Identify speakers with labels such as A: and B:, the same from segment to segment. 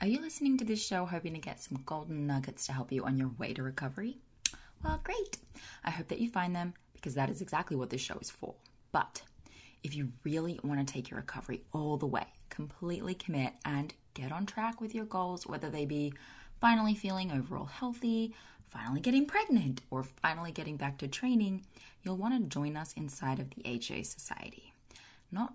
A: Are you listening to this show hoping to get some golden nuggets to help you on your way to recovery? Well, great. I hope that you find them because that is exactly what this show is for. But if you really want to take your recovery all the way, completely commit and get on track with your goals, whether they be finally feeling overall healthy, finally getting pregnant, or finally getting back to training, you'll want to join us inside of the HA Society. Not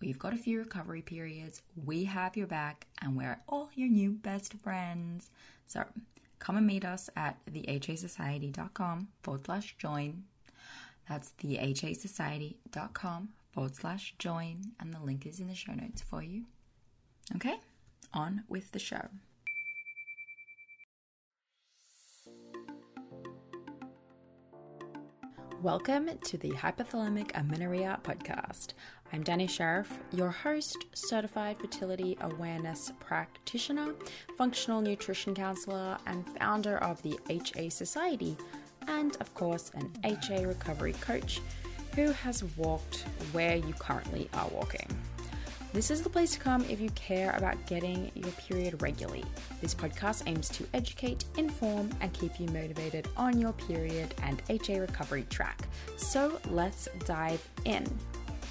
A: We've got a few recovery periods. We have your back, and we're all your new best friends. So come and meet us at thehasociety.com forward slash join. That's thehasociety.com forward slash join, and the link is in the show notes for you. Okay, on with the show. Welcome to the Hypothalamic Amenorrhea podcast. I'm Dani Sheriff, your host, certified fertility awareness practitioner, functional nutrition counselor, and founder of the HA Society, and of course, an HA recovery coach who has walked where you currently are walking. This is the place to come if you care about getting your period regularly. This podcast aims to educate, inform, and keep you motivated on your period and HA recovery track. So let's dive in.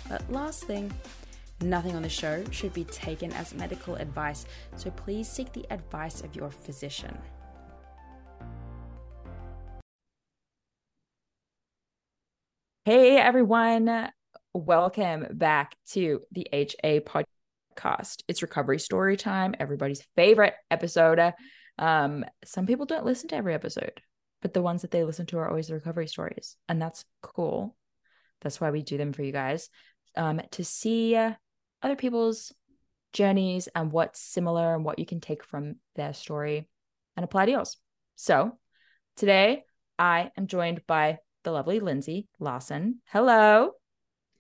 A: But last thing, nothing on the show should be taken as medical advice, so please seek the advice of your physician. Hey everyone, welcome back to the HA podcast. It's recovery story time, everybody's favorite episode. Um, some people don't listen to every episode, but the ones that they listen to are always the recovery stories, and that's cool. That's why we do them for you guys um, to see other people's journeys and what's similar and what you can take from their story and apply to yours. So today I am joined by the lovely Lindsey Lawson. Hello.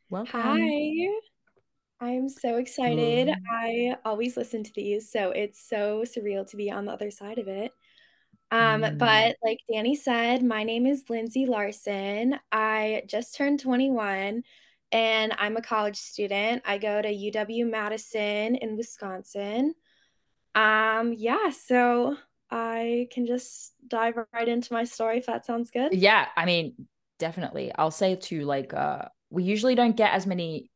B: Welcome. Hi. I'm so excited. Mm. I always listen to these, so it's so surreal to be on the other side of it. Um, mm. but like Dani said, my name is Lindsey Larson. I just turned 21 and I'm a college student. I go to UW Madison in Wisconsin. Um, yeah, so I can just dive right into my story if that sounds good.
A: Yeah, I mean, definitely. I'll say to like uh we usually don't get as many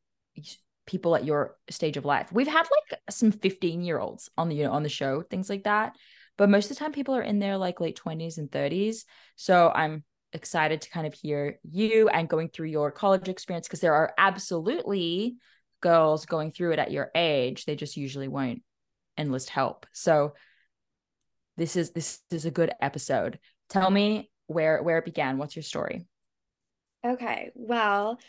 A: people at your stage of life. We've had like some 15 year olds on the you know, on the show, things like that. But most of the time people are in their like late 20s and 30s. So I'm excited to kind of hear you and going through your college experience because there are absolutely girls going through it at your age. They just usually won't enlist help. So this is this is a good episode. Tell me where where it began. What's your story?
B: Okay. Well,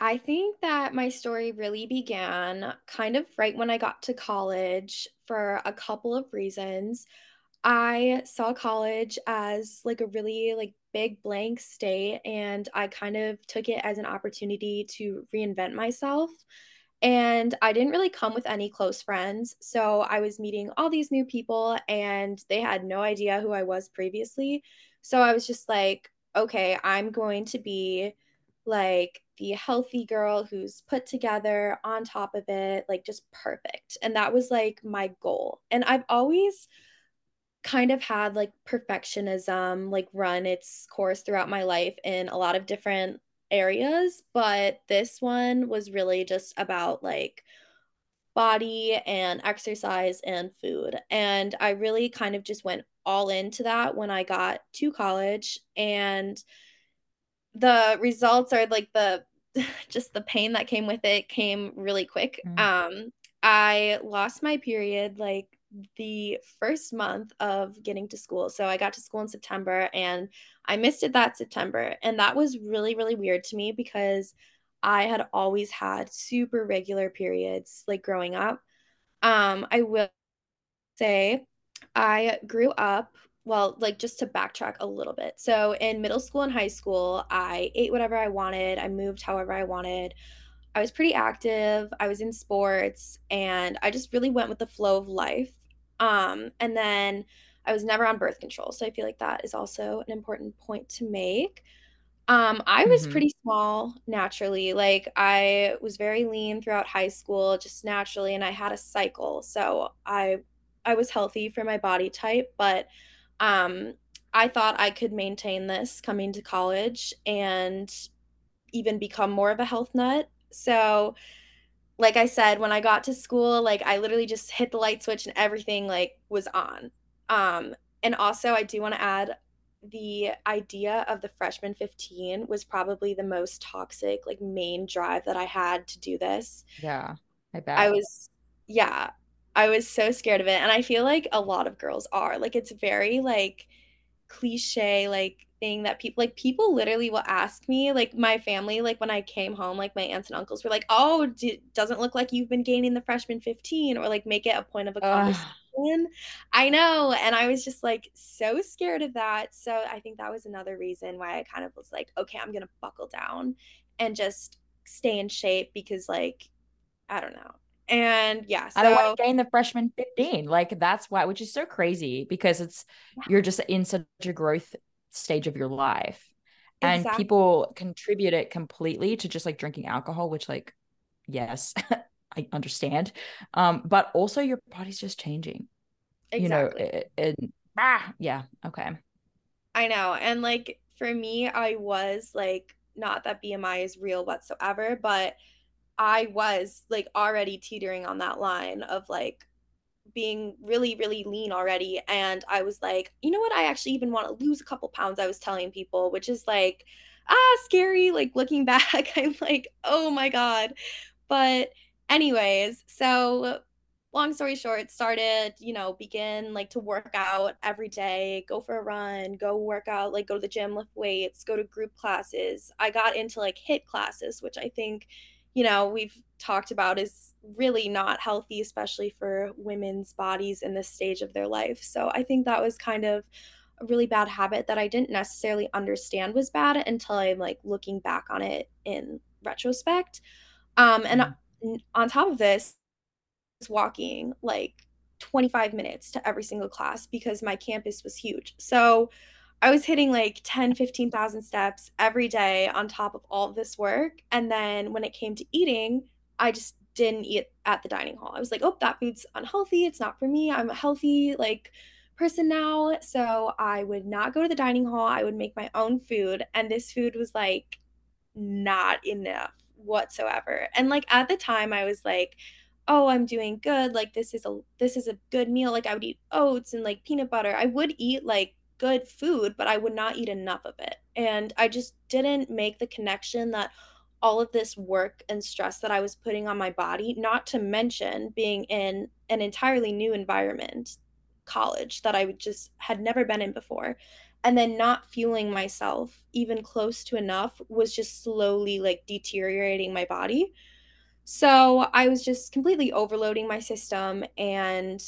B: I think that my story really began kind of right when I got to college for a couple of reasons. I saw college as like a really like big blank state and I kind of took it as an opportunity to reinvent myself. And I didn't really come with any close friends. So I was meeting all these new people and they had no idea who I was previously. So I was just like, okay, I'm going to be like the healthy girl who's put together on top of it, like just perfect. And that was like my goal. And I've always kind of had like perfectionism like run its course throughout my life in a lot of different areas, but this one was really just about like body and exercise and food. And I really kind of just went all into that when I got to college and the results are like the just the pain that came with it came really quick. Mm. Um I lost my period like the first month of getting to school. So I got to school in September and I missed it that September. And that was really, really weird to me because I had always had super regular periods like growing up. Um, I will say I grew up, well, like just to backtrack a little bit. So in middle school and high school, I ate whatever I wanted, I moved however I wanted. I was pretty active. I was in sports and I just really went with the flow of life. Um, and then I was never on birth control. So I feel like that is also an important point to make. Um, I was mm-hmm. pretty small naturally. Like I was very lean throughout high school, just naturally, and I had a cycle. So I I was healthy for my body type, but um I thought I could maintain this coming to college and even become more of a health nut. So like I said, when I got to school, like I literally just hit the light switch and everything like was on. Um, and also I do want to add the idea of the freshman 15 was probably the most toxic, like main drive that I had to do this.
A: Yeah, I bet.
B: I was, yeah, I was so scared of it. And I feel like a lot of girls are. Like it's very like cliche, like thing that people like people literally will ask me like my family like when i came home like my aunts and uncles were like oh d- doesn't look like you've been gaining the freshman 15 or like make it a point of a conversation i know and i was just like so scared of that so i think that was another reason why i kind of was like okay i'm gonna buckle down and just stay in shape because like i don't know and yeah, so,
A: I don't want to gain the freshman 15. Like that's why, which is so crazy because it's yeah. you're just in such a growth stage of your life. And people contribute it completely to just like drinking alcohol which like yes i understand. Um but also your body's just changing exactly. you know it, it, ah yeah okay.
B: I know and like for me i was like not that bmi is real whatsoever but i was like already teetering on that line of like being really really lean already and i was like you know what? I actually even want to lose a couple pounds i was telling people which is like ah scary like looking back i'm like oh my god. But anyways so long story short started you know begin like to work out every day go for a run go work out like go to the gym lift weights go to group classes. I got into like HIIT classes which i think you know we've talked about is really not healthy, especially for women's bodies in this stage of their life. So I think that was kind of a really bad habit that I didn't necessarily understand was bad until I'm like looking back on it in retrospect. Um, and mm-hmm. on top of this, walking like 25 minutes to every single class because my campus was huge. So I was hitting like 10, 15,000 steps every day on top of all of this work. And then when it came to eating, I just didn't eat at the dining hall. I was like, oh, that food's unhealthy. It's not for me. I'm a healthy, like, person now. So I would not go to the dining hall. I would make my own food. And this food was like not enough whatsoever. And like at the time I was like, oh, I'm doing good. Like this is a this is a good meal. Like I would eat oats and like peanut butter. I would eat like good food, but I would not eat enough of it. And I just didn't make the connection that all of this work and stress that I was putting on my body, not to mention being in an entirely new environment, college that I just had never been in before. and then not fueling myself even close to enough was just slowly like deteriorating my body. So I was just completely overloading my system and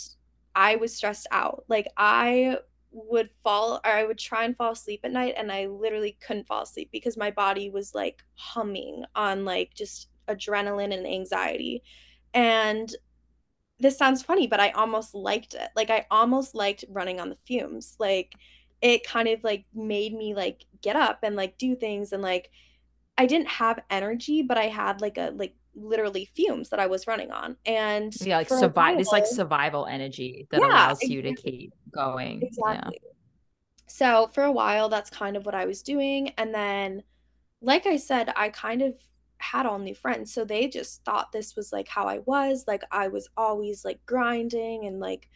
B: I was stressed out. Like I would fall or I would try and fall asleep at night and I literally couldn't fall asleep because my body was like humming on like just adrenaline and anxiety. And this sounds funny, but I almost liked it. Like I almost liked running on the fumes. Like it kind of like made me like get up and like do things and like I didn't have energy, but I had like a like literally fumes that I was running on. And
A: yeah, like survive It's like survival energy that yeah, allows exactly. you to keep going. Exactly. Yeah.
B: So for a while that's kind of what I was doing. And then like I said, I kind of had all new friends. So they just thought this was like how I was. Like I was always like grinding and like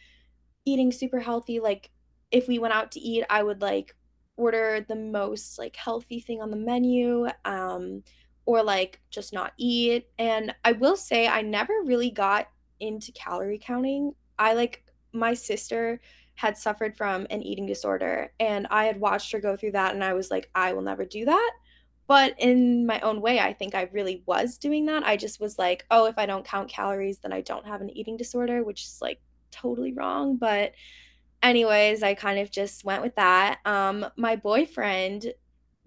B: eating super healthy. Like if we went out to eat, I would like order the most like healthy thing on the menu. Um or like just not eat. And I will say I never really got into calorie counting. I like my sister had suffered from an eating disorder and I had watched her go through that and I was like I will never do that. But in my own way, I think I really was doing that. I just was like, oh, if I don't count calories, then I don't have an eating disorder, which is like totally wrong. But, anyways, I kind of just went with that. Um, my boyfriend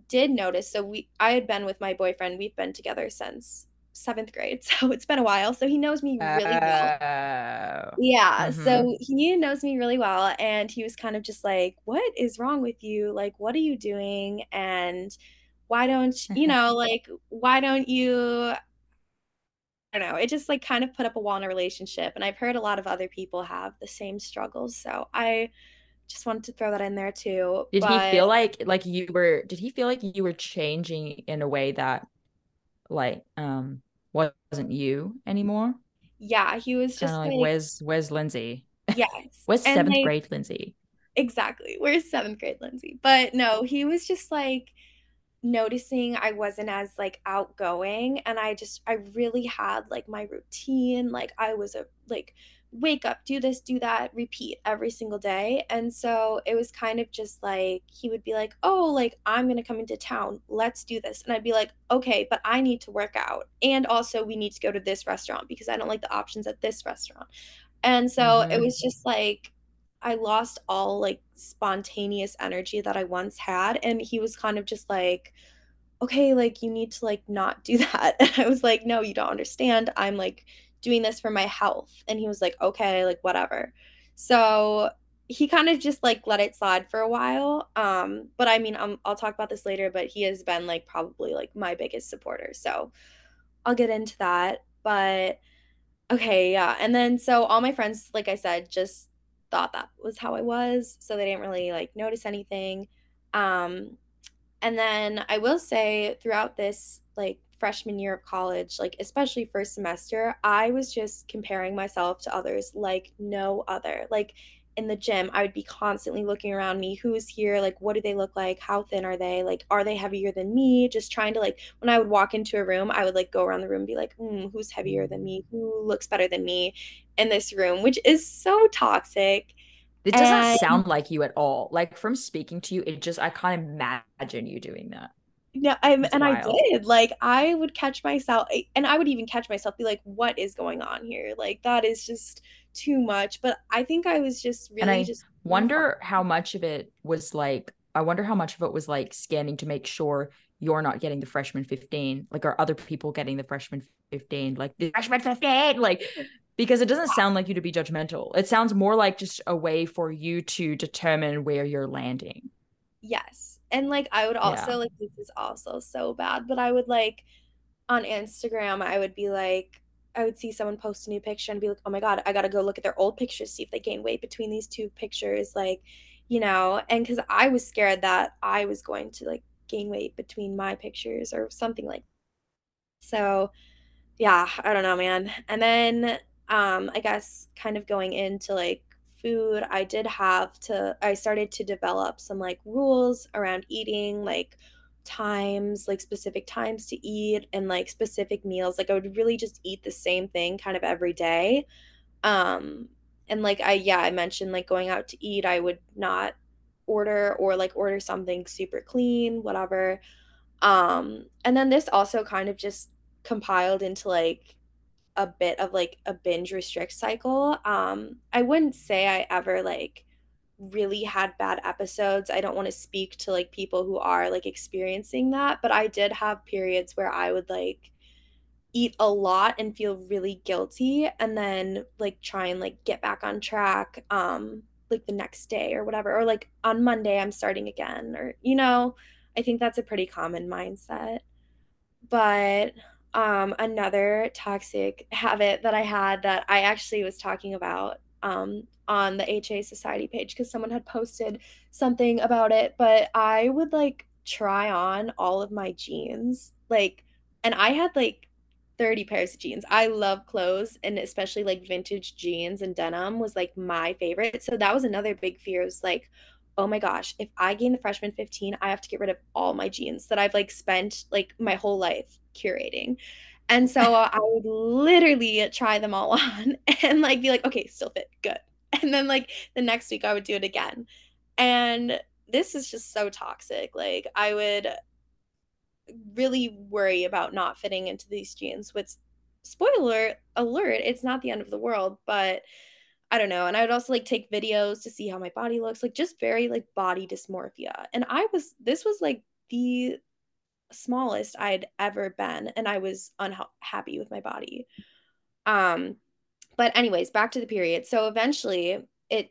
B: did notice so we i had been with my boyfriend we've been together since seventh grade so it's been a while so he knows me really uh, well yeah mm-hmm. so he knows me really well and he was kind of just like what is wrong with you like what are you doing and why don't you know like why don't you I don't know. It just like kind of put up a wall in a relationship. And I've heard a lot of other people have the same struggles. So I just wanted to throw that in there too.
A: Did but... he feel like like you were did he feel like you were changing in a way that like um wasn't you anymore?
B: Yeah, he was just
A: like, like, where's where's Lindsey?
B: Yes.
A: where's and seventh like, grade Lindsey?
B: Exactly. Where's seventh grade Lindsey? But no, he was just like noticing I wasn't as like outgoing and I just I really had like my routine. Like I was a like wake up, do this, do that, repeat every single day. And so it was kind of just like he would be like, "Oh, like I'm going to come into town. Let's do this." And I'd be like, "Okay, but I need to work out. And also we need to go to this restaurant because I don't like the options at this restaurant." And so mm-hmm. it was just like I lost all like spontaneous energy that I once had and he was kind of just like okay, like you need to like not do that. And I was like, "No, you don't understand. I'm like doing this for my health. And he was like, okay, like whatever. So he kind of just like let it slide for a while. Um, but I mean, um, I'll talk about this later, but he has been like probably like my biggest supporter. So I'll get into that. But okay, yeah. And then so all my friends, like I said, just thought that was how I was. So they didn't really like notice anything. Um, and then I will say throughout this like freshman year of college, like especially first semester, I was just comparing myself to others like no other. Like in the gym, I would be constantly looking around me who's here, like what do they look like? How thin are they? Like are they heavier than me? Just trying to like when I would walk into a room, I would like go around the room and be like, mm, who's heavier than me? Who looks better than me in this room, which is so toxic.
A: It doesn't and... sound like you at all. Like from speaking to you, it just I can't imagine you doing that.
B: Yeah, I'm, and wild. I did. Like, I would catch myself, eh, and I would even catch myself, be like, "What is going on here? Like, that is just too much." But I think I was just really
A: and I
B: just
A: wonder how much of it was like. I wonder how much of it was like scanning to make sure you're not getting the freshman 15 like are other people getting the freshman 15 like the freshman 15 like because it doesn't sound like you to be judgmental it sounds more like just a way for you to determine where you're landing
B: yes and like I would also yeah. like this is also so bad, but I would like on Instagram I would be like I would see someone post a new picture and be like, "Oh my god, I got to go look at their old pictures see if they gain weight between these two pictures." Like, you know, and cuz I was scared that I was going to like gain weight between my pictures or something like so yeah i don't know man and then um i guess kind of going into like food, I did have to, I started to develop some like rules around eating, like times, like specific times to eat and like specific meals. Like I would really just eat the same thing kind of every day. Um, and like I, yeah, I mentioned like going out to eat, I would not order or like order something super clean, whatever. Um, and then this also kind of just compiled into like a bit of like a binge restrict cycle. Um, I wouldn't say I ever like really had bad episodes. I don't want to speak to like people who are like experiencing that, but I did have periods where I would like eat a lot and feel really guilty and then like try and like get back on track um like the next day or whatever or like on Monday I'm starting again or you know I think that's a pretty common mindset but um another toxic habit that I had that I actually was talking about um on the HA Society page because someone had posted something about it but I would like try on all of my jeans like and I had like 30 pairs of jeans. I love clothes and especially like vintage jeans and denim was like my favorite. So that was another big fear was like, oh my gosh, if I gain the freshman 15, I have to get rid of all my jeans that I've like spent like my whole life curating. And so I would literally try them all on and like be like, okay, still fit, good. And then like the next week I would do it again. And this is just so toxic. Like I would really worry about not fitting into these jeans which spoiler alert it's not the end of the world but i don't know and i would also like take videos to see how my body looks like just very like body dysmorphia and i was this was like the smallest i'd ever been and i was unhappy with my body um but anyways back to the period so eventually it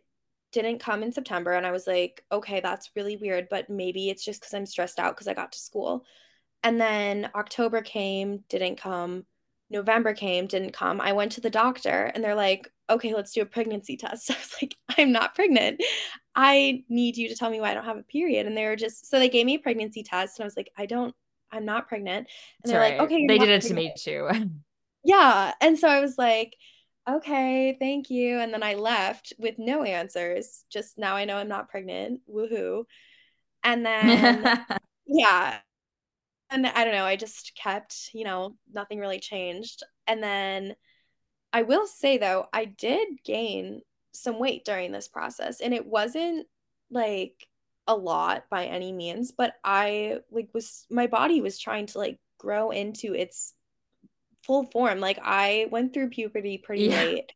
B: didn't come in september and i was like okay that's really weird but maybe it's just because i'm stressed out because i got to school and then October came, didn't come. November came, didn't come. I went to the doctor and they're like, okay, let's do a pregnancy test. I was like, I'm not pregnant. I need you to tell me why I don't have a period. And they were just, so they gave me a pregnancy test and I was like, I don't, I'm not pregnant. And they're like, okay.
A: They did it pregnant. to me too.
B: yeah. And so I was like, okay, thank you. And then I left with no answers. Just now I know I'm not pregnant. Woohoo. And then, yeah and I don't know, I just kept, you know, nothing really changed. And then I will say though, I did gain some weight during this process and it wasn't like a lot by any means, but I like was my body was trying to like grow into its full form. Like I went through puberty pretty yeah. late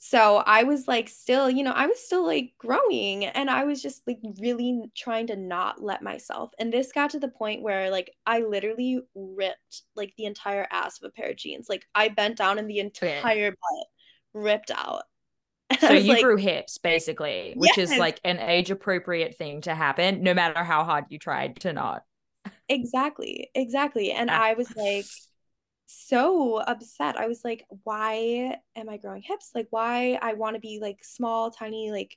B: so I was like still, you know, I was still like growing and I was just like really trying to not let myself. And this got to the point where like I literally ripped like the entire ass of a pair of jeans. Like I bent down and the entire okay. butt ripped out.
A: so you like, grew hips basically, which yes. is like an age appropriate thing to happen no matter how hard you tried to not.
B: Exactly. Exactly. And ah. I was like so upset. I was like, why am I growing hips? Like, why I want to be like small, tiny, like.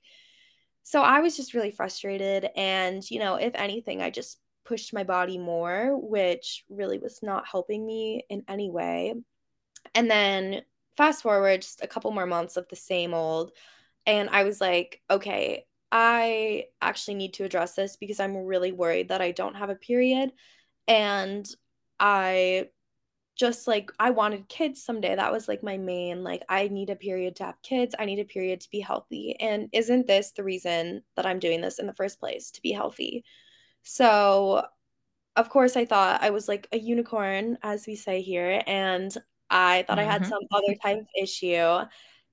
B: So I was just really frustrated. And, you know, if anything, I just pushed my body more, which really was not helping me in any way. And then fast forward just a couple more months of the same old. And I was like, okay, I actually need to address this because I'm really worried that I don't have a period. And I just like I wanted kids someday. That was like my main like I need a period to have kids. I need a period to be healthy. And isn't this the reason that I'm doing this in the first place to be healthy? So of course I thought I was like a unicorn as we say here and I thought mm-hmm. I had mm-hmm. some other type of issue.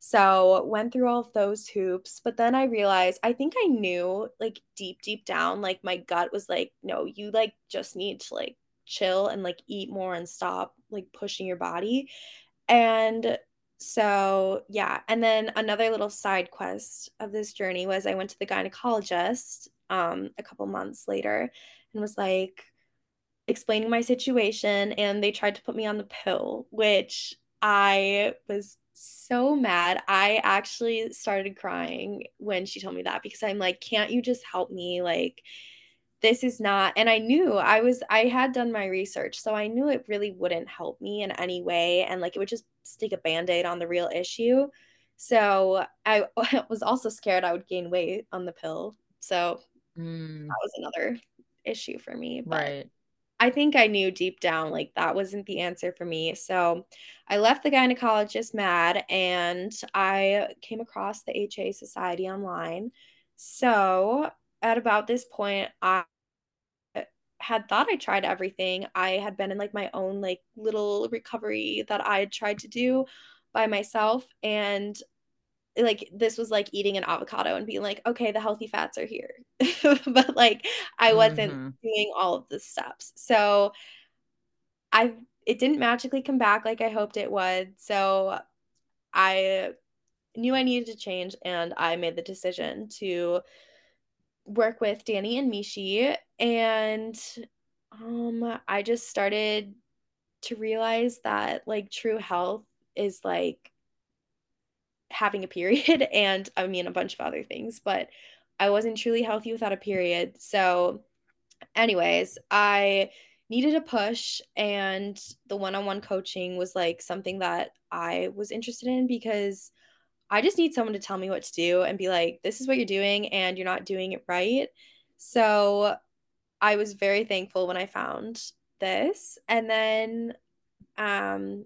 B: So went through all of those hoops, but then I realized I think I knew like deep deep down like my gut was like no, you like just need to like chill and like eat more and stop like pushing your body. And so, yeah. And then another little side quest of this journey was I went to the gynecologist um, a couple months later and was like explaining my situation. And they tried to put me on the pill, which I was so mad. I actually started crying when she told me that because I'm like, can't you just help me? Like, this is not and i knew i was i had done my research so i knew it really wouldn't help me in any way and like it would just stick a band-aid on the real issue so i was also scared i would gain weight on the pill so mm. that was another issue for me but right i think i knew deep down like that wasn't the answer for me so i left the gynecologist mad and i came across the ha society online so at about this point, I had thought I tried everything. I had been in like my own like little recovery that I had tried to do by myself and like this was like eating an avocado and being like okay the healthy fats are here. But like i wasn't mm-hmm. doing all of the steps. So i it didn't magically come back like i hoped it would. So i knew i needed to change and i made the decision to work with dani and mishi. And um i just started to realize that like true health is like having a period and I mean a bunch of other things, but I wasn't truly healthy without a period. So, anyways, I needed a push and the one-on-one coaching was like something that I was interested in because I just need someone to tell me what to do and be like this is what you're doing and you're not doing it right. So I was very thankful when I found this and then um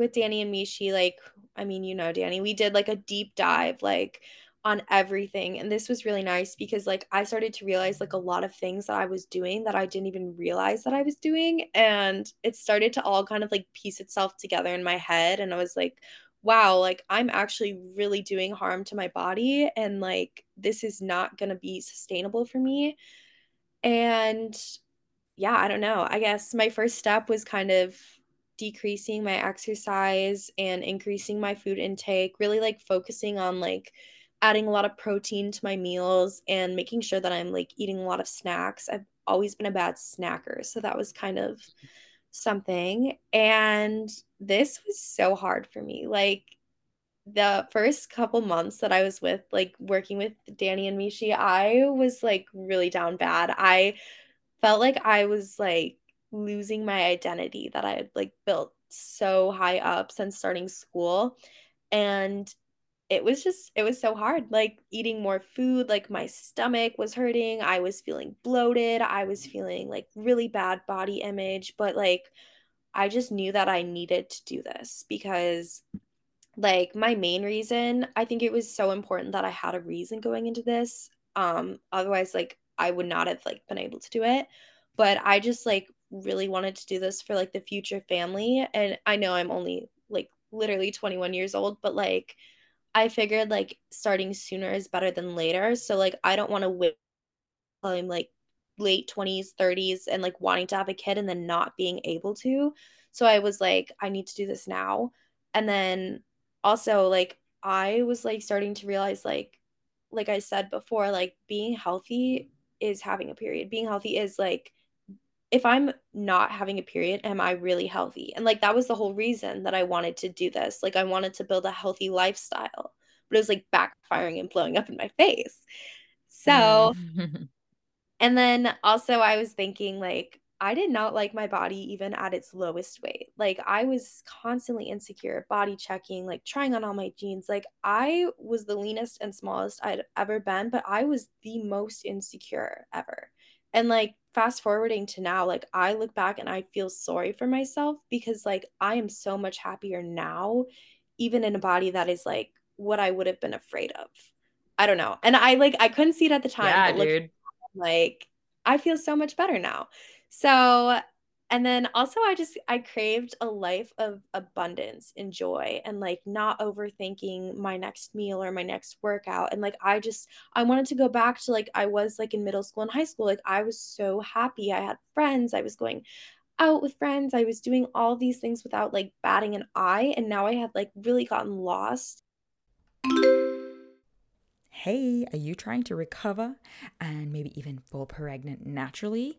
B: with Dani and Mishi, like, I mean, you know, Dani, we did like a deep dive, like, on everything. And this was really nice because, like, I started to realize, like, a lot of things that I was doing that I didn't even realize that I was doing. And it started to all kind of like piece itself together in my head. And I was like, wow, like, I'm actually really doing harm to my body. And, like, this is not going to be sustainable for me. And yeah, I don't know. I guess my first step was kind of decreasing my exercise and increasing my food intake, really like focusing on like adding a lot of protein to my meals and making sure that I'm like eating a lot of snacks. I've always been a bad snacker, so that was kind of something. And this was so hard for me. Like the first couple months that I was with like working with Dani and Mishi, I was like really down bad. I felt like I was like losing my identity that I had like built so high up since starting school. And it was just it was so hard like eating more food like my stomach was hurting i was feeling bloated i was feeling like really bad body image. But like i just knew that i needed to do this because like my main reason i think it was so important that i had a reason going into this. Um otherwise like i would not have like been able to do it. But i just like really wanted to do this for like the future family and I know I'm only like literally 21 years old but like I figured like starting sooner is better than later so like I don't want to wait until I'm like late 20s 30s and like wanting to have a kid and then not being able to so I was like I need to do this now and then also like I was like starting to realize like like I said before like being healthy is having a period. Being healthy is like if I'm not having a period, am I really healthy? And like that was the whole reason that I wanted to do this. Like I wanted to build a healthy lifestyle, but it was like backfiring and blowing up in my face. So, mm. and then also I was thinking like I did not like my body even at its lowest weight. Like I was constantly insecure, body checking, like trying on all my jeans. Like I was the leanest and smallest I'd ever been, but I was the most insecure ever. And like fast forwarding to now, like I look back and I feel sorry for myself because like I am so much happier now, even in a body that is like what I would have been afraid of. I don't know. And I like I couldn't see it at the time.
A: Yeah, dude.
B: like I feel so much better now. So and then also i just i craved a life of abundance and joy and like not overthinking my next meal or my next workout. And like i just i wanted to go back to like i was like in middle school and high school. Like i was so happy. I had friends. I was going out with friends. I was doing all these things without like batting an eye. And now i had like really gotten lost.
A: Hey, are you trying to recover and maybe even fall pregnant naturally?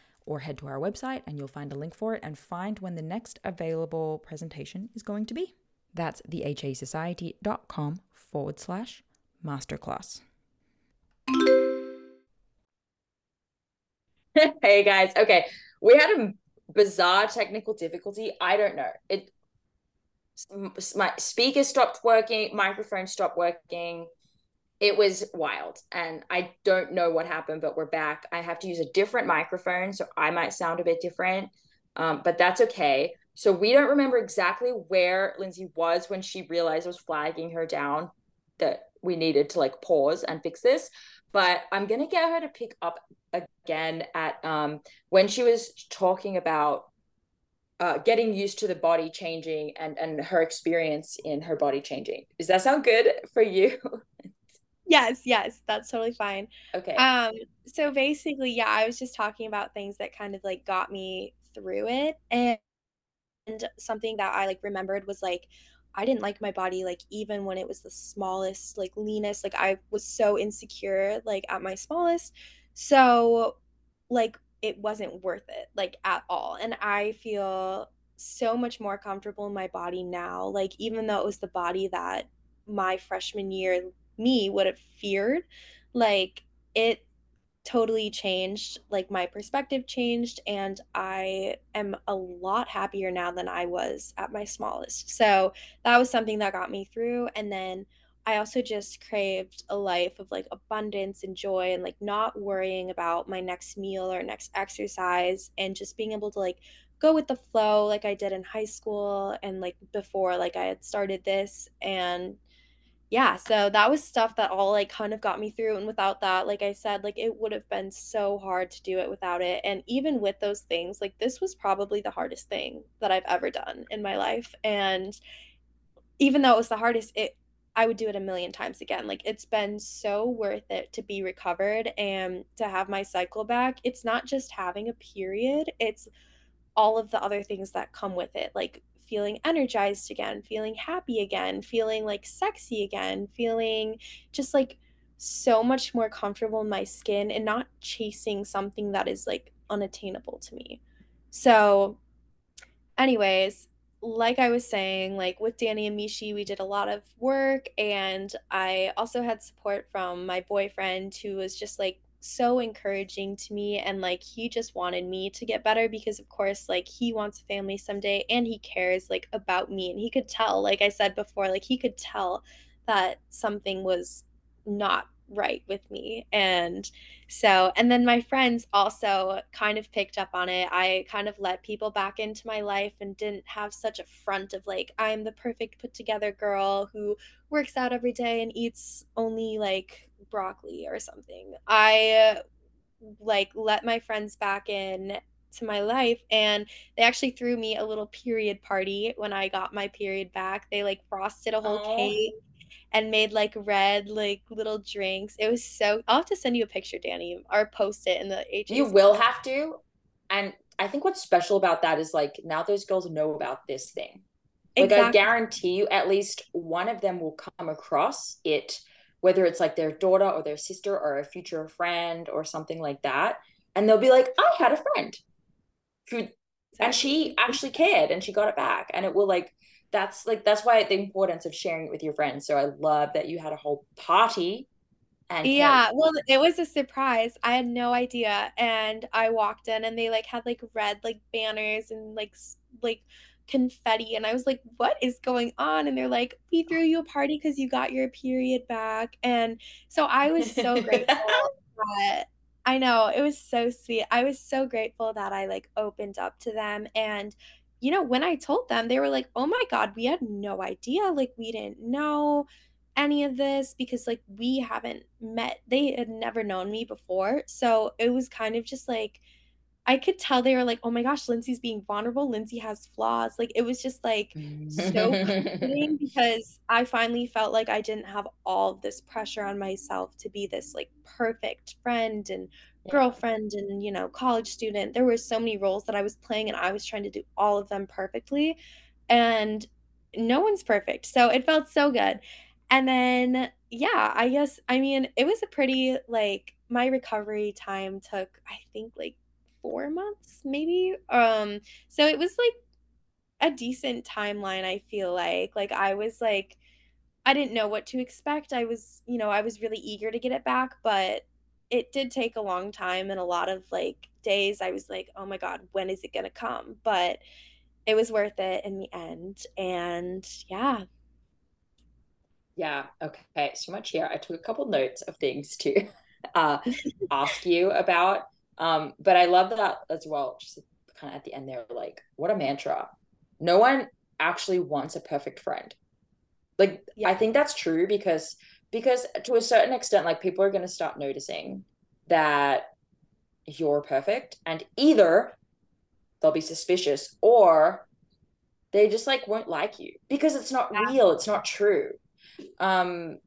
A: or head to our website and you'll find a link for it and find when the next available presentation is going to be. That's thehasociety.com forward slash masterclass.
C: hey guys, okay. We had a bizarre technical difficulty. I don't know. It my speaker stopped working, microphone stopped working. It was wild. And I don't know what happened, but we're back. I have to use a different microphone, so I might sound a bit different. Um, but that's okay. So we don't remember exactly where Lindsey was when she realized I was flagging her down that we needed to like pause and fix this. But I'm gonna get her to pick up again at um, when she was talking about uh, getting used to the body changing and and her experience in her body changing. Does that sound good for you?
B: yes, yes, that's totally fine.
C: Okay.
B: Um, so basically, yeah, I was just talking about things that kind of like got me through it, and and something that I like remembered was like I didn't like my body like even when it was the smallest, like leanest, like I was so insecure like at my smallest. So like it wasn't worth it like at all and i feel so much more comfortable in my body now like even though it was the body that my freshman year me would have feared like it totally changed like my perspective changed and i am a lot happier now than i was at my smallest. So that was something that got me through and then I also just craved a life of like abundance and joy and like not worrying about my next meal or next exercise and just being able to like go with the flow like I did in high school and like before like I had started this and yeah, so that was stuff that all like kind of got me through and without that like I said like it would have been so hard to do it without it and even with those things like this was probably the hardest thing that I've ever done in my life and even though it was the hardest it I would do it a million times again. Like it's been so worth it to be recovered and to have my cycle back. It's not just having a period, it's all of the other things that come with it, like feeling energized again, feeling happy again, feeling like sexy again, feeling just like so much more comfortable in my skin and not chasing something that is like unattainable to me. So, anyways, like I was saying, like with Dani and Mishi, we did a lot of work, and I also had support from my boyfriend who was just like so encouraging to me and like he just wanted me to get better because of course like he wants a family someday and he cares like about me and he could tell like I said before like he could tell that something was not right with me. And so, and then my friends also kind of picked up on it. I kind of let people back into my life and didn't have such a front of like, I'm the perfect put together girl who works out every day and eats only like broccoli or something. I like let my friends back in to my life and they actually threw me a little period party when I got my period back. They like frosted a whole Aww. cake and made like red like little drinks. It was so I'll have to send you a picture, Dani, or post it in the
A: H. You will have to. And I think what's special about that is like now those girls know about this thing. Like exactly. I guarantee you at least one of them will come across it, whether it's like their daughter or their sister or a future friend or something like that. And they'll be like, I had a friend who and she actually cared and she got it back. And it will like that's like that's why the importance of sharing it with your friends. So I love that you had a whole party.
B: And yeah, well, it was a surprise. I had no idea, and I walked in, and they like had like red like banners and like like confetti, and I was like, "What is going on?" And they're like, "We threw you a party because you got your period back," and so I was so grateful that I know it was so sweet. I was so grateful that I like opened up to them and you know, when I told them, they were like, "Oh my god, we had no idea. Like we didn't know any of this because like we haven't met. They had never known me before." So, it was kind of just like I could tell they were like, "Oh my gosh, Lindsey's being vulnerable. Lindsey has flaws." Like it was just like so because I finally felt like I didn't have all this pressure on myself to be this like perfect friend and yeah. girlfriend and you know college student there were so many roles that i was playing and i was trying to do all of them perfectly and no one's perfect so it felt so good and then yeah i guess i mean it was a pretty like my recovery time took i think like four months maybe um so it was like a decent timeline i feel like like i was like i didn't know what to expect i was you know i was really eager to get it back but it did take a long time and a lot of like days I was like, oh my God, when is it going to come? But it was worth it in the end. And yeah.
A: Yeah. Okay. So much here. I took a couple notes of things to uh, ask you about. Um, but I love that as well. Just kind of at the end there, like, what a mantra. No one actually wants a perfect friend. Like, yeah. I think that's true because because to a certain extent like people are going to start noticing that you're perfect and either they'll be suspicious or they just like won't like you because it's not real it's not true um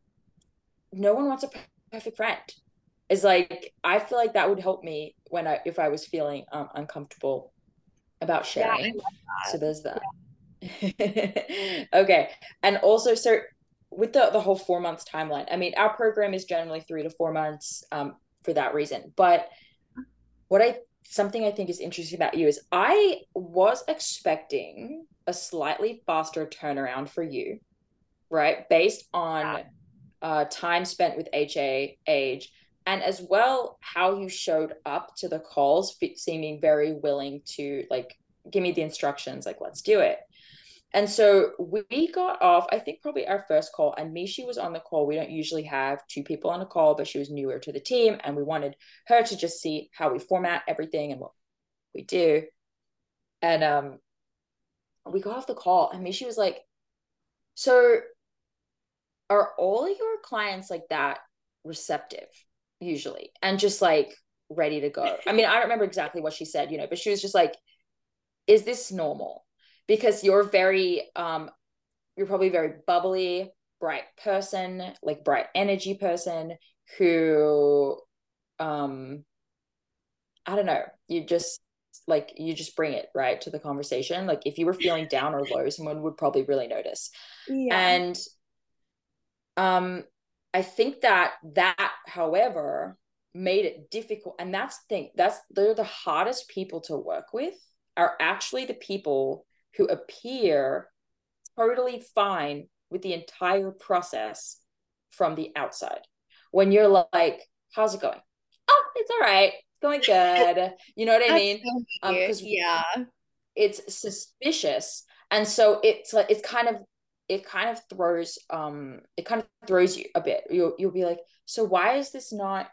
A: no one wants a perfect friend is like i feel like that would help me when i if i was feeling um, uncomfortable about sharing. Yeah, so there's that. Yeah. okay. And also so with the the whole four months timeline i mean our program is generally three to four months um, for that reason. But what i something i think is interesting about you is i was expecting a slightly faster turnaround for you right based on yeah. uh, time spent with ha age and as well how you showed up to the calls seeming very willing to like give me the instructions like let's do it and so we got off, I think probably our first call, and Mishi was on the call. We don't usually have two people on a call, but she was newer to the team, and we wanted her to just see how we format everything and what we do. And um, we got off the call, and Mishi was like, So are all your clients like that receptive usually and just like ready to go? I mean, I don't remember exactly what she said, you know, but she was just like, Is this normal? because you're very um you're probably very bubbly bright person like bright energy person who um i don't know you just like you just bring it right to the conversation like if you were feeling down or low someone would probably really notice yeah. and um i think that that however made it difficult and that's the thing that's they're the hardest people to work with are actually the people who appear totally fine with the entire process from the outside. When you're like, how's it going? Oh, it's all right. It's going good. You know what I mean?
B: So um, yeah.
A: It's suspicious. And so it's like it's kind of it kind of throws um it kind of throws you a bit. You'll you'll be like, so why is this not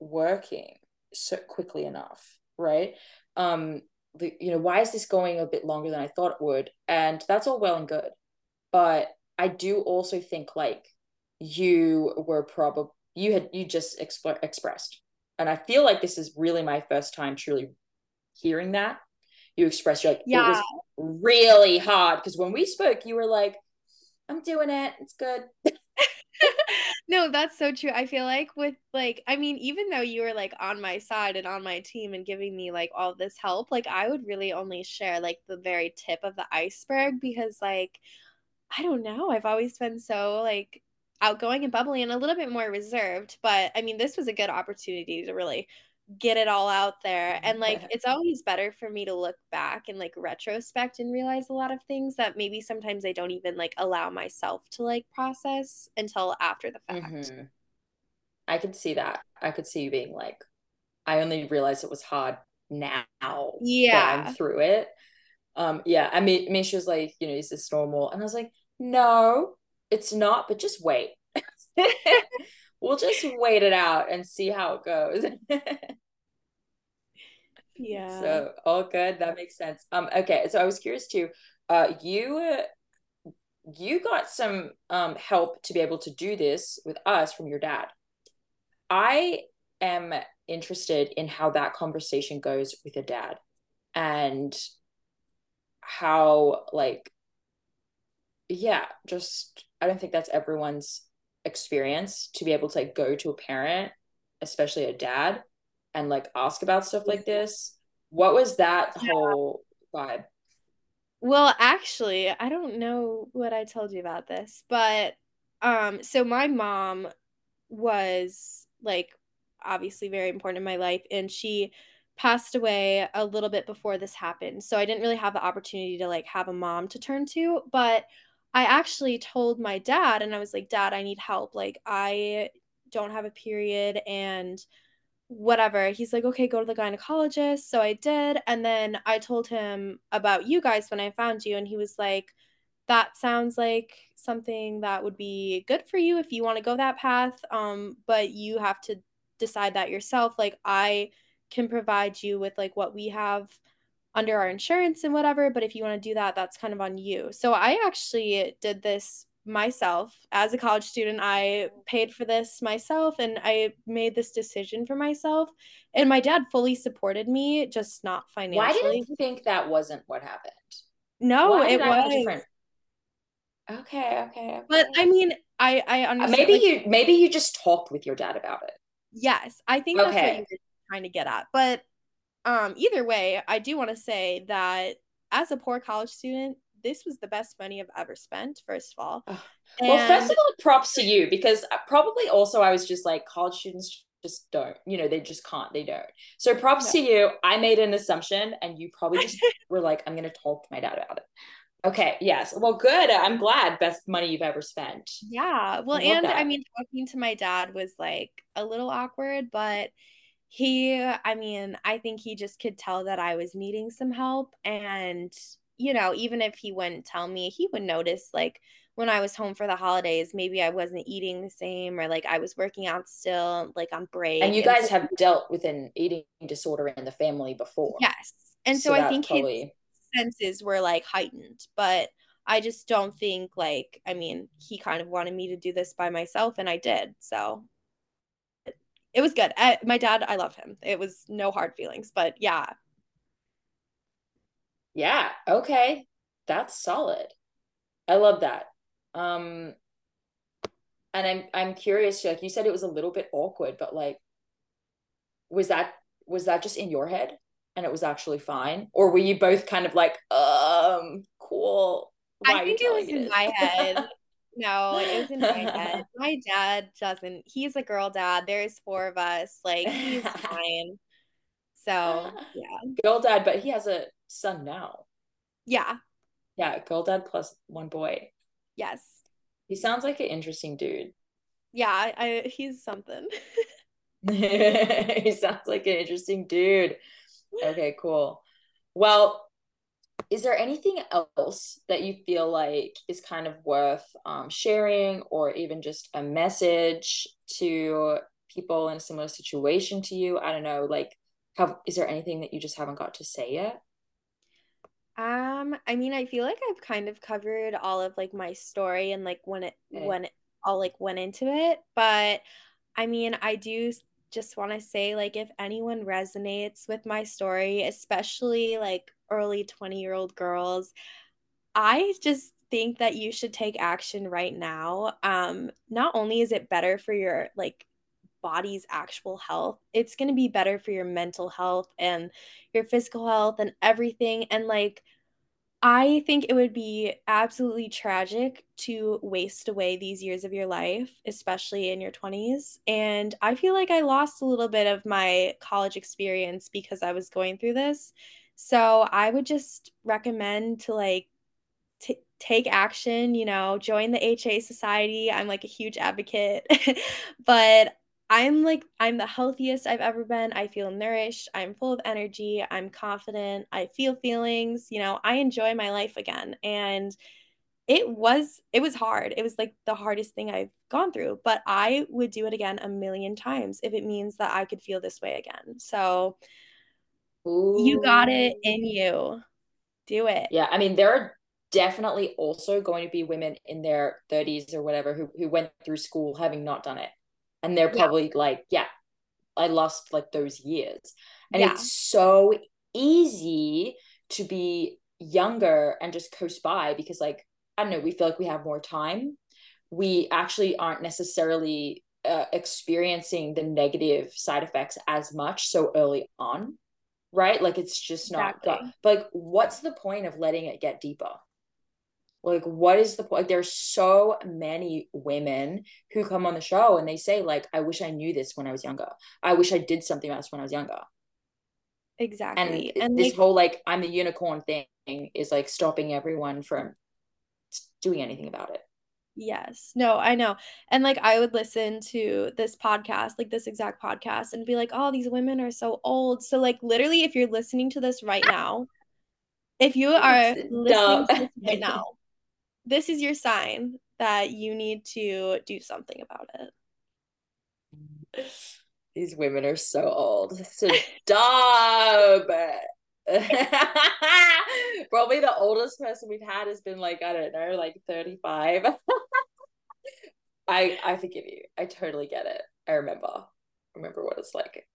A: working so quickly enough? Right. Um the, you know, why is this going a bit longer than I thought it would? And that's all well and good. But I do also think like you were probably, you had, you just exp- expressed. And I feel like this is really my first time truly hearing that. You expressed you're like yeah. it was really hard because when we spoke, you were like, "I'm doing it. It's good."
B: no, that's so true. I feel like with like I mean, even though you were like on my side and on my team and giving me like all this help, like I would really only share like the very tip of the iceberg because like I don't know, I've always been so like outgoing and bubbly and a little bit more reserved, but I mean, this was a good opportunity to really get it all out there. And like it's always better for me to look back and like retrospect and realize a lot of things that maybe sometimes i don't even like allow myself to like process until after the fact. Mm-hmm.
A: i could see that. I could see you being like i only realized it was hard now yeah i'm through it. Um yeah i mean, I mean she was like you know is this normal? And i was like no it's not but just wait we'll just wait it out and see how it goes.
B: yeah.
A: So all good. That makes sense. Um. Okay. So I was curious too. Uh, you you got some um help to be able to do this with us from your dad. I am interested in how that conversation goes with your dad and how like yeah just i don't think that's everyone's experience to be able to like go to a parent, especially a dad, and like ask about stuff like this. What was that yeah. whole vibe?
B: Well, actually, I don't know what I told you about this, but um so my mom was like obviously very important in my life and she passed away a little bit before this happened. So I didn't really have the opportunity to like have a mom to turn to, but I actually told my dad, and I was like, Dad, I need help. Like, I don't have a period and whatever. He's like, okay, go to the gynecologist. So I did. And then I told him about you guys when I found you. And he was like, that sounds like something that would be good for you if you want to go that path. Um, but you have to decide that yourself. Like, I can provide you with like what we have under our insurance and whatever. But if you want to do that, that's kind of on you. So I actually did this myself as a college student. I paid for this myself and I made this decision for myself. And my dad fully supported me, just not financially. Why
A: did you think that wasn't what happened?
B: No, it was.
A: Okay, okay, okay.
B: But I mean, I I uh, understand.
A: maybe like, you maybe you just talked with your dad about it.
B: Yes, I think okay. that's what you were trying to get at. But um, either way, I do want to say that as a poor college student, this was the best money I've ever spent, first of all.
A: And... Well, first of all, props to you because uh, probably also I was just like college students just don't, you know, they just can't, they don't. So props to you. I made an assumption and you probably just were like, I'm going to talk to my dad about it. Okay. Yes. Well, good. I'm glad. Best money you've ever spent.
B: Yeah. Well, I and that. I mean, talking to my dad was like a little awkward, but he i mean i think he just could tell that i was needing some help and you know even if he wouldn't tell me he would notice like when i was home for the holidays maybe i wasn't eating the same or like i was working out still like on break
A: and you guys and so- have dealt with an eating disorder in the family before.
B: Yes and so, so i think probably... his senses were like heightened but i just don't think like i mean he kind of wanted me to do this by myself and i did so it was good. I, my dad, I love him. It was no hard feelings, but yeah.
A: Yeah. Okay. That's solid. I love that. Um, and I'm I'm curious. Like you said, it was a little bit awkward, but like, was that was that just in your head, and it was actually fine, or were you both kind of like, um, cool?
B: I think it was in my head. No, it was in my head. My dad doesn't. He's a girl dad. There's four of us. Like he's fine. So yeah,
A: girl dad, but he has a son now.
B: Yeah.
A: Yeah, girl dad plus one boy.
B: Yes.
A: He sounds like an interesting dude.
B: Yeah, I, I he's something.
A: he sounds like an interesting dude. Okay, cool. Well, is there anything else that you feel like is kind of worth um, sharing or even just a message to people in a similar situation to you i don't know like have is there anything that you just haven't got to say yet
B: um i mean i feel like i've kind of covered all of like my story and like when it okay. when it all like went into it but i mean i do just want to say like if anyone resonates with my story, especially like early 20 year old girls, I just think that you should take action right now. Um, not only is it better for your like body's actual health, it's going to be better for your mental health and your physical health and everything. And like, I think it would be absolutely tragic to waste away these years of your life, especially in your 20s. And I feel like I lost a little bit of my college experience because I was going through this. So I would just recommend to like t- take action, you know, join the HA Society. I'm like a huge advocate. but I'm like, I'm the healthiest I've ever been. I feel nourished. I'm full of energy. I'm confident. I feel feelings. You know, I enjoy my life again. And it was it was hard. It was like the hardest thing I've gone through, but I would do it again a million times if it means that I could feel this way again. So Ooh. you got it in you. Do it.
A: Yeah, I mean there are definitely also going to be women in their 30s or whatever who who went through school having not done it and they're probably yeah. like yeah i lost like those years and yeah. it's so easy to be younger and just coast by because like i don't know we feel like we have more time we actually aren't necessarily uh, experiencing the negative side effects as much so early on right? Like it's just not exactly. but like what's the point of letting it get deeper? Like what is the point there's so many women who come on the show and they say like i wish i knew this when i was younger. I wish i did something else when i was younger.
B: Exactly.
A: and, and this like, whole like i'm the unicorn thing is like stopping everyone from doing anything about it
B: yes no i know and like i would listen to this podcast like this exact podcast and be like oh these women are so old so like literally if you're listening to this right now if you are listening to this right now this is your sign that you need to do something about
A: it. These women are so old. Stop. Probably the oldest person we've had has been like, I don't know, like 35. I I forgive you. I totally get it. I remember. Remember what it's like.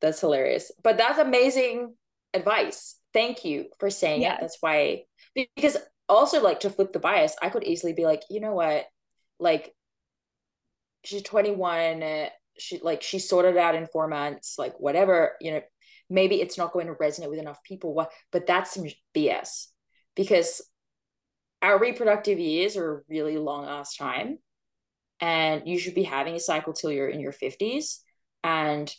A: That's hilarious. But that's amazing advice. Thank you for saying yes. it. That's why because also like to flip the bias, I could easily be like, you know what, like she's 21, she like she sorted out in four months, like whatever, you know, maybe it's not going to resonate with enough people. But that's some BS because our reproductive years are a really long ass time. And you should be having a cycle till you're in your 50s. And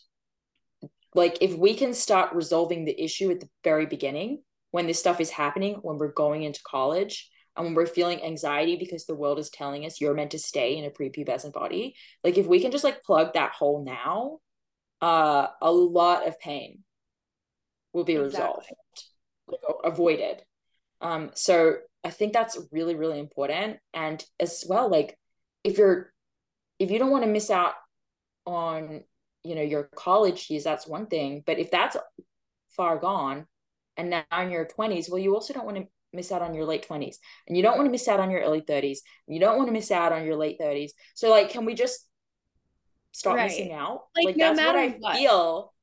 A: like if we can start resolving the issue at the very beginning, when this stuff is happening, when we're going into college, and when we're feeling anxiety because the world is telling us you're meant to stay in a prepubescent body, like if we can just like plug that hole now, uh, a lot of pain will be exactly. resolved, like, avoided. Um, so I think that's really, really important. And as well, like if you're if you don't want to miss out on you know your college years, that's one thing. But if that's far gone, and now in your 20s well you also don't want to miss out on your late 20s and you don't want to miss out on your early 30s you don't want to miss out on your late 30s so like can we just stop right. missing out like, like no that's what i what. feel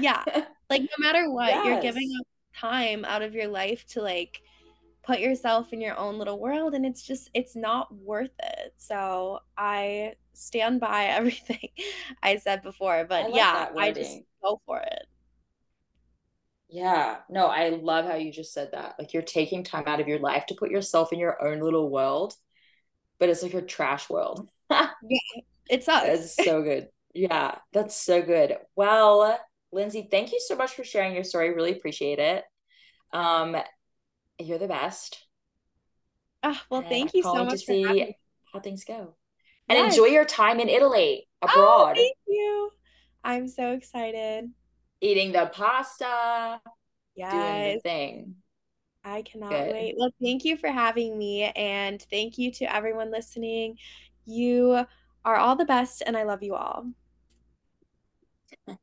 B: yeah like no matter what yes. you're giving up time out of your life to like put yourself in your own little world and it's just it's not worth it so i stand by everything i said before but like yeah i just go for it
A: yeah. No, I love how you just said that. Like you're taking time out of your life to put yourself in your own little world, but it's like a trash world.
B: yeah, it sucks.
A: It's so good. Yeah, that's so good. Well, Lindsey, thank you so much for sharing your story. Really appreciate it. Um, you're the best.
B: Oh, well, thank you so much to
A: see how things go. And yes. enjoy your time in Italy abroad. Oh,
B: thank you. I'm so excited
A: eating the pasta, yes. doing the thing.
B: I cannot Good. wait. Well, thank you for having me. And thank you to everyone listening. You are all the best, and I love you all.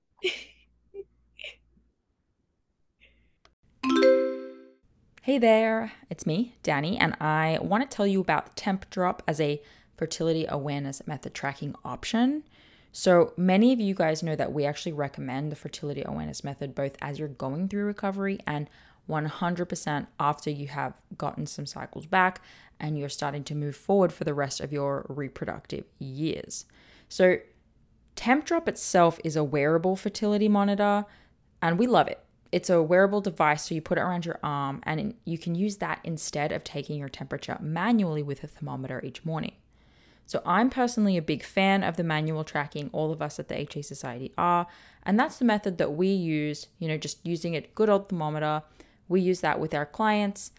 D: hey there, it's me, Dani, and I want to tell you about Tempdrop as a fertility awareness method tracking option.
A: So, many of you guys know that we actually recommend the fertility awareness method both as you're going through recovery and 100% after you have gotten some cycles back and you're starting to move forward for the rest of your reproductive years. So, Tempdrop itself is a wearable fertility monitor and we love it. It's a wearable device, so you put it around your arm and you can use that instead of taking your temperature manually with a thermometer each morning. So, I'm personally a big fan of the manual tracking, all of us at the HA Society are, and that's the method that we use, you know, just using a good old thermometer. We use that with our clients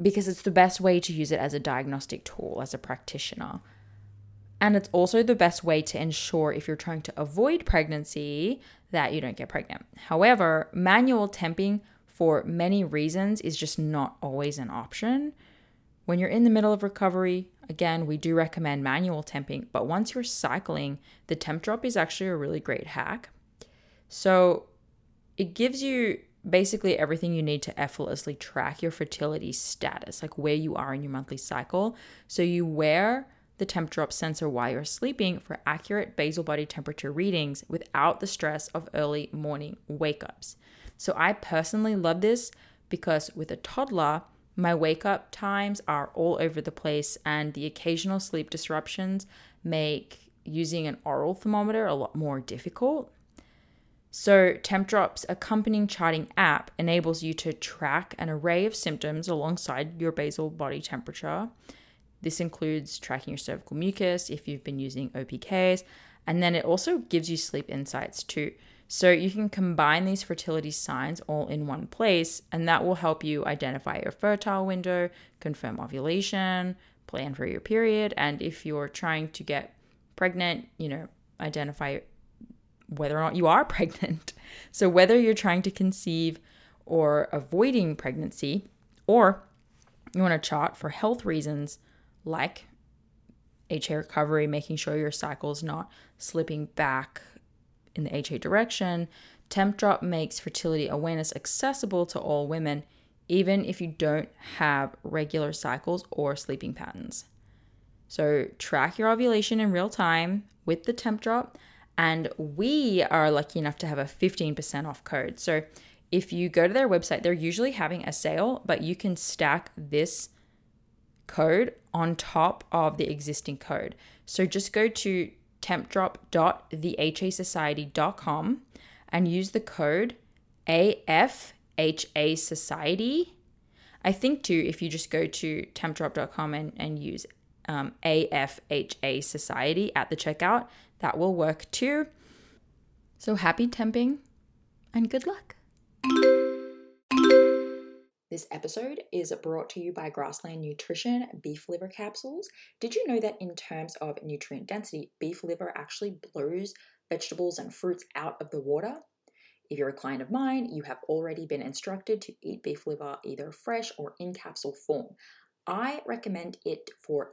A: because it's the best way to use it as a diagnostic tool as a practitioner. And it's also the best way to ensure if you're trying to avoid pregnancy that you don't get pregnant. However, manual temping for many reasons is just not always an option. When you're in the middle of recovery, again, we do recommend manual temping, but once you're cycling, the Tempdrop is actually a really great hack. So it gives you basically everything you need to effortlessly track your fertility status, like where you are in your monthly cycle. So you wear the Tempdrop sensor while you're sleeping for accurate basal body temperature readings without the stress of early morning wake ups. So I personally love this because with a toddler, my wake up times are all over the place, and the occasional sleep disruptions make using an oral thermometer a lot more difficult. So, Tempdrop's accompanying charting app enables you to track an array of symptoms alongside your basal body temperature this includes tracking your cervical mucus if you've been using OPKs, and then it also gives you sleep insights too. So you can combine these fertility signs all in one place, and that will help you identify your fertile window, confirm ovulation, plan for your period, and if you're trying to get pregnant, you know, identify whether or not you are pregnant. So whether you're trying to conceive or avoiding pregnancy, or you want to chart for health reasons, like HA recovery, making sure your cycle is not slipping back in the HA direction. Tempdrop makes fertility awareness accessible to all women, even if you don't have regular cycles or sleeping patterns. So, track your ovulation in real time with the Tempdrop, and we are lucky enough to have a 15% off code. So, if you go to their website, they're usually having a sale, but you can stack this code on top of the existing code. So just go to tempdrop.thehasociety.com and use the code AFHA Society. I think too, if you just go to tempdrop.com and, and use um, AFHA Society at the checkout, that will work too. So happy temping and good luck. This episode is brought to you by Grassland Nutrition beef liver capsules. Did you know that in terms of nutrient density, beef liver actually blows vegetables and fruits out of the water? If you're a client of mine, you have already been instructed to eat beef liver either fresh or in capsule form. I recommend it for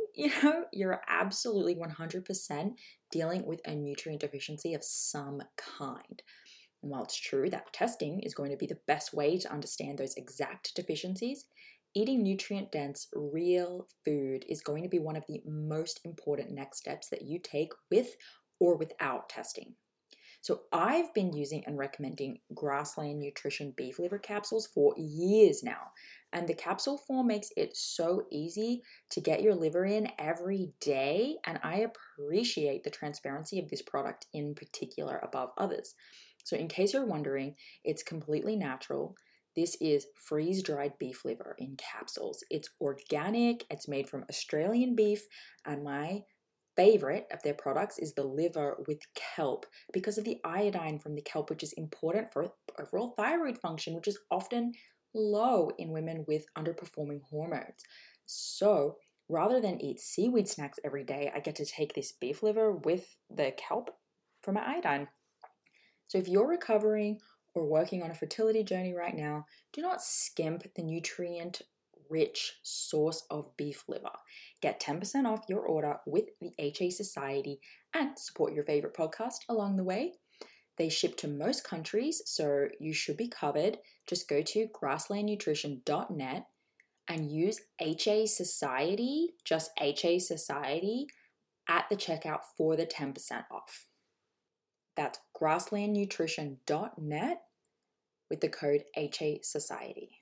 A: you know, you're absolutely 100% dealing with a nutrient deficiency of some kind. And while it's true that testing is going to be the best way to understand those exact deficiencies, Eating nutrient dense, real food is going to be one of the most important next steps that you take with or without testing. So, I've been using and recommending Grassland Nutrition beef liver capsules for years now, and the capsule form makes it so easy to get your liver in every day. And I appreciate the transparency of this product in particular above others. So, in case you're wondering, it's completely natural. This is freeze dried beef liver in capsules. It's organic, it's made from Australian beef, and my favorite of their products is the liver with kelp because of the iodine from the kelp, which is important for overall thyroid function, which is often low in women with underperforming hormones. So, rather than eat seaweed snacks every day, I get to take this beef liver with the kelp for my iodine. So, if you're recovering or working on a fertility journey right now, do not skimp the nutrient rich source of beef liver. Get 10% off your order with the HA Society and support your favorite podcast along the way. They ship to most countries, so you should be covered. Just go to grasslandnutrition.net and use HA Society, just HA Society, at the checkout for the 10% off. That's grasslandnutrition.net with the code HA Society.